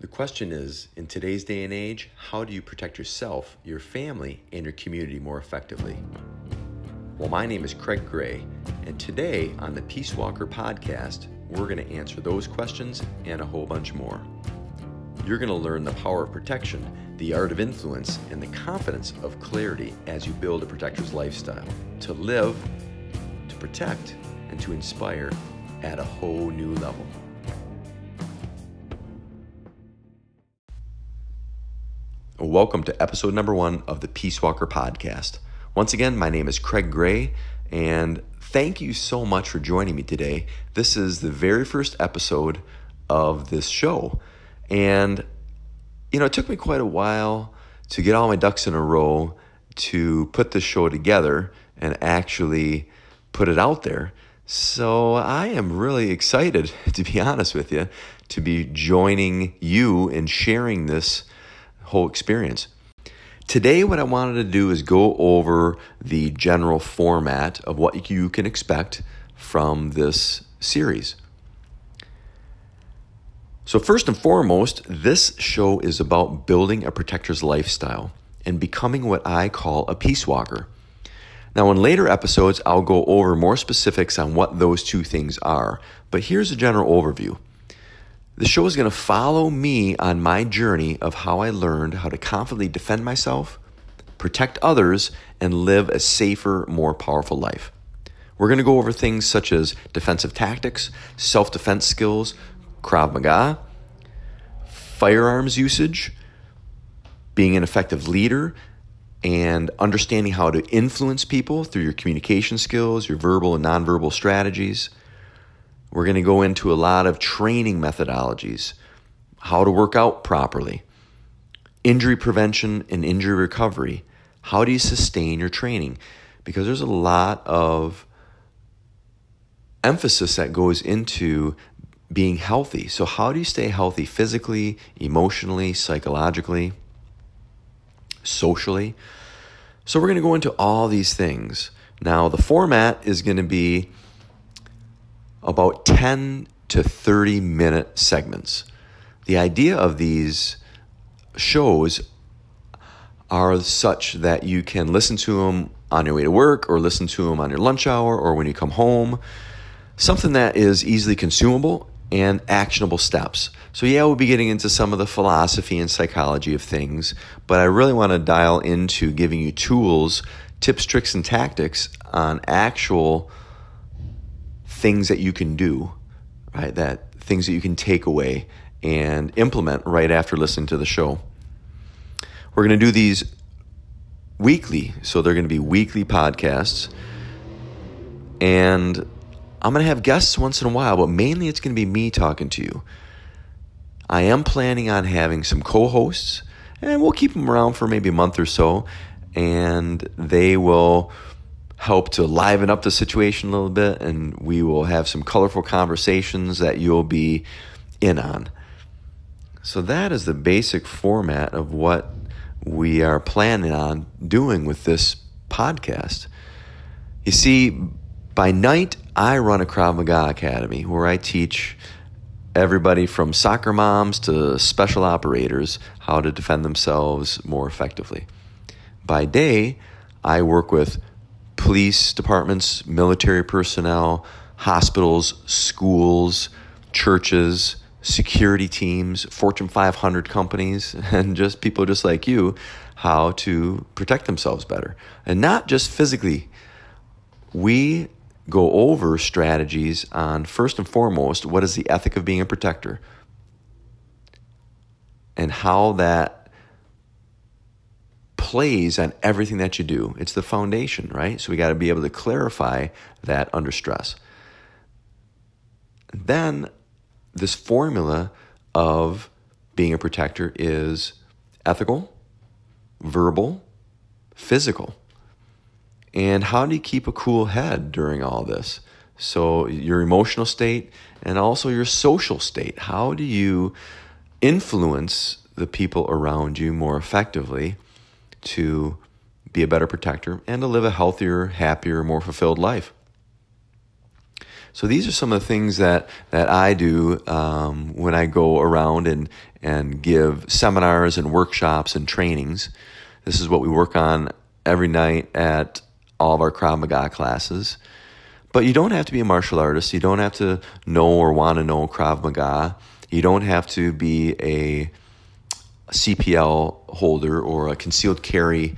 The question is in today's day and age, how do you protect yourself, your family, and your community more effectively? Well, my name is Craig Gray, and today on the Peace Walker podcast, we're going to answer those questions and a whole bunch more. You're going to learn the power of protection, the art of influence, and the confidence of clarity as you build a protector's lifestyle to live, to protect, and to inspire at a whole new level. Welcome to episode number one of the Peace Walker podcast. Once again, my name is Craig Gray, and thank you so much for joining me today. This is the very first episode of this show. And, you know, it took me quite a while to get all my ducks in a row to put this show together and actually put it out there. So I am really excited, to be honest with you, to be joining you and sharing this whole experience. Today, what I wanted to do is go over the general format of what you can expect from this series. So, first and foremost, this show is about building a protector's lifestyle and becoming what I call a peace walker. Now, in later episodes, I'll go over more specifics on what those two things are, but here's a general overview. The show is going to follow me on my journey of how I learned how to confidently defend myself, protect others, and live a safer, more powerful life. We're going to go over things such as defensive tactics, self defense skills, Krav Maga, firearms usage, being an effective leader, and understanding how to influence people through your communication skills, your verbal and nonverbal strategies we're going to go into a lot of training methodologies, how to work out properly, injury prevention and injury recovery. How do you sustain your training? Because there's a lot of emphasis that goes into being healthy. So, how do you stay healthy physically, emotionally, psychologically, socially? So, we're going to go into all these things. Now, the format is going to be about 10 to 30 minute segments. The idea of these shows are such that you can listen to them on your way to work or listen to them on your lunch hour or when you come home. Something that is easily consumable and actionable steps. So, yeah, we'll be getting into some of the philosophy and psychology of things, but I really want to dial into giving you tools, tips, tricks, and tactics on actual things that you can do, right? That things that you can take away and implement right after listening to the show. We're going to do these weekly, so they're going to be weekly podcasts. And I'm going to have guests once in a while, but mainly it's going to be me talking to you. I am planning on having some co hosts, and we'll keep them around for maybe a month or so, and they will help to liven up the situation a little bit, and we will have some colorful conversations that you'll be in on. So, that is the basic format of what we are planning on doing with this podcast. You see, by night, I run a Krav Maga Academy where I teach everybody from soccer moms to special operators how to defend themselves more effectively. By day, I work with police departments, military personnel, hospitals, schools, churches, security teams, Fortune 500 companies, and just people just like you how to protect themselves better. And not just physically. We go over strategies on first and foremost what is the ethic of being a protector and how that plays on everything that you do. It's the foundation, right? So we got to be able to clarify that under stress. Then this formula of being a protector is ethical, verbal, physical. And how do you keep a cool head during all this? So, your emotional state and also your social state. How do you influence the people around you more effectively? To be a better protector and to live a healthier, happier, more fulfilled life. So these are some of the things that, that I do um, when I go around and, and give seminars and workshops and trainings. This is what we work on every night at all of our Krav Maga classes. But you don't have to be a martial artist. You don't have to know or want to know Krav Maga. You don't have to be a CPL holder or a concealed carry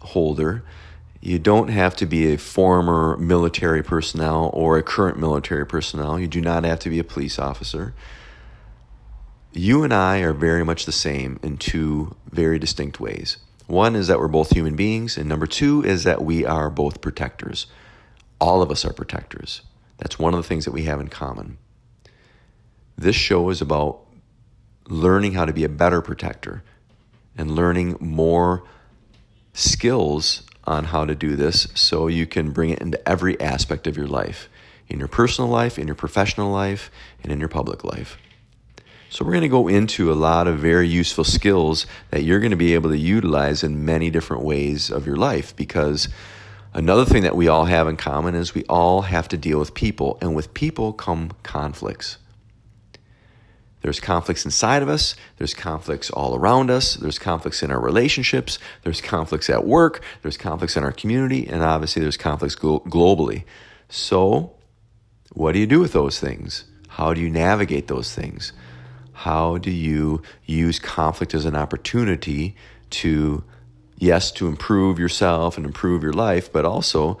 holder. You don't have to be a former military personnel or a current military personnel. You do not have to be a police officer. You and I are very much the same in two very distinct ways. One is that we're both human beings, and number two is that we are both protectors. All of us are protectors. That's one of the things that we have in common. This show is about learning how to be a better protector and learning more skills on how to do this so you can bring it into every aspect of your life in your personal life, in your professional life, and in your public life. So, we're going to go into a lot of very useful skills that you're going to be able to utilize in many different ways of your life because another thing that we all have in common is we all have to deal with people, and with people come conflicts. There's conflicts inside of us. There's conflicts all around us. There's conflicts in our relationships. There's conflicts at work. There's conflicts in our community. And obviously, there's conflicts globally. So, what do you do with those things? How do you navigate those things? How do you use conflict as an opportunity to, yes, to improve yourself and improve your life, but also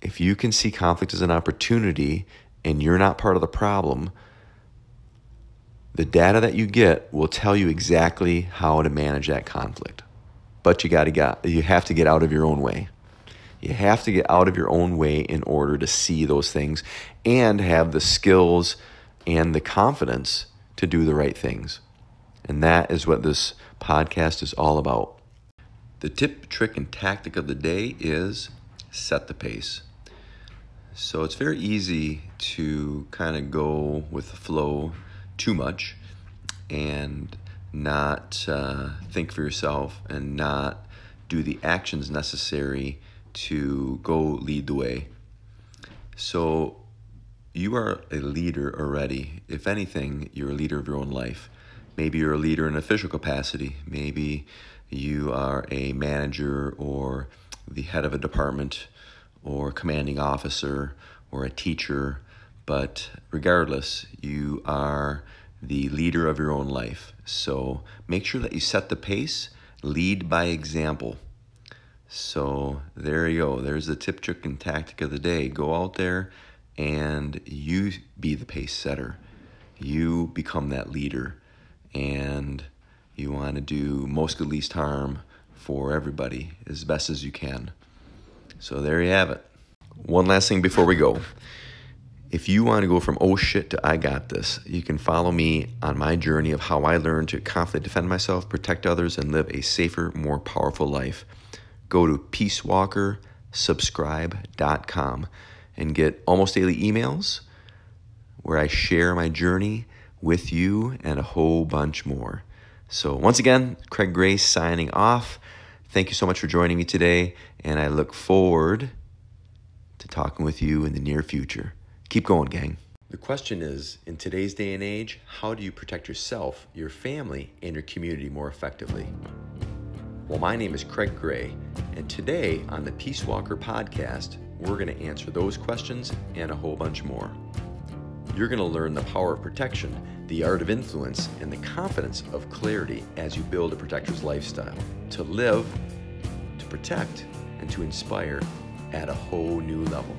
if you can see conflict as an opportunity and you're not part of the problem, the data that you get will tell you exactly how to manage that conflict. But you got to get you have to get out of your own way. You have to get out of your own way in order to see those things and have the skills and the confidence to do the right things. And that is what this podcast is all about. The tip, trick, and tactic of the day is set the pace. So it's very easy to kind of go with the flow too much and not uh, think for yourself and not do the actions necessary to go lead the way. So you are a leader already. If anything, you're a leader of your own life. Maybe you're a leader in official capacity. Maybe you are a manager or the head of a department or commanding officer or a teacher but regardless, you are the leader of your own life. So make sure that you set the pace, lead by example. So there you go. There's the tip, trick, and tactic of the day. Go out there and you be the pace setter. You become that leader. And you want to do most good least harm for everybody as best as you can. So there you have it. One last thing before we go. If you want to go from oh shit to I got this, you can follow me on my journey of how I learned to confidently defend myself, protect others, and live a safer, more powerful life. Go to peacewalkersubscribe.com and get almost daily emails where I share my journey with you and a whole bunch more. So, once again, Craig Gray's signing off. Thank you so much for joining me today, and I look forward to talking with you in the near future. Keep going, gang. The question is in today's day and age, how do you protect yourself, your family, and your community more effectively? Well, my name is Craig Gray, and today on the Peace Walker podcast, we're going to answer those questions and a whole bunch more. You're going to learn the power of protection, the art of influence, and the confidence of clarity as you build a protector's lifestyle to live, to protect, and to inspire at a whole new level.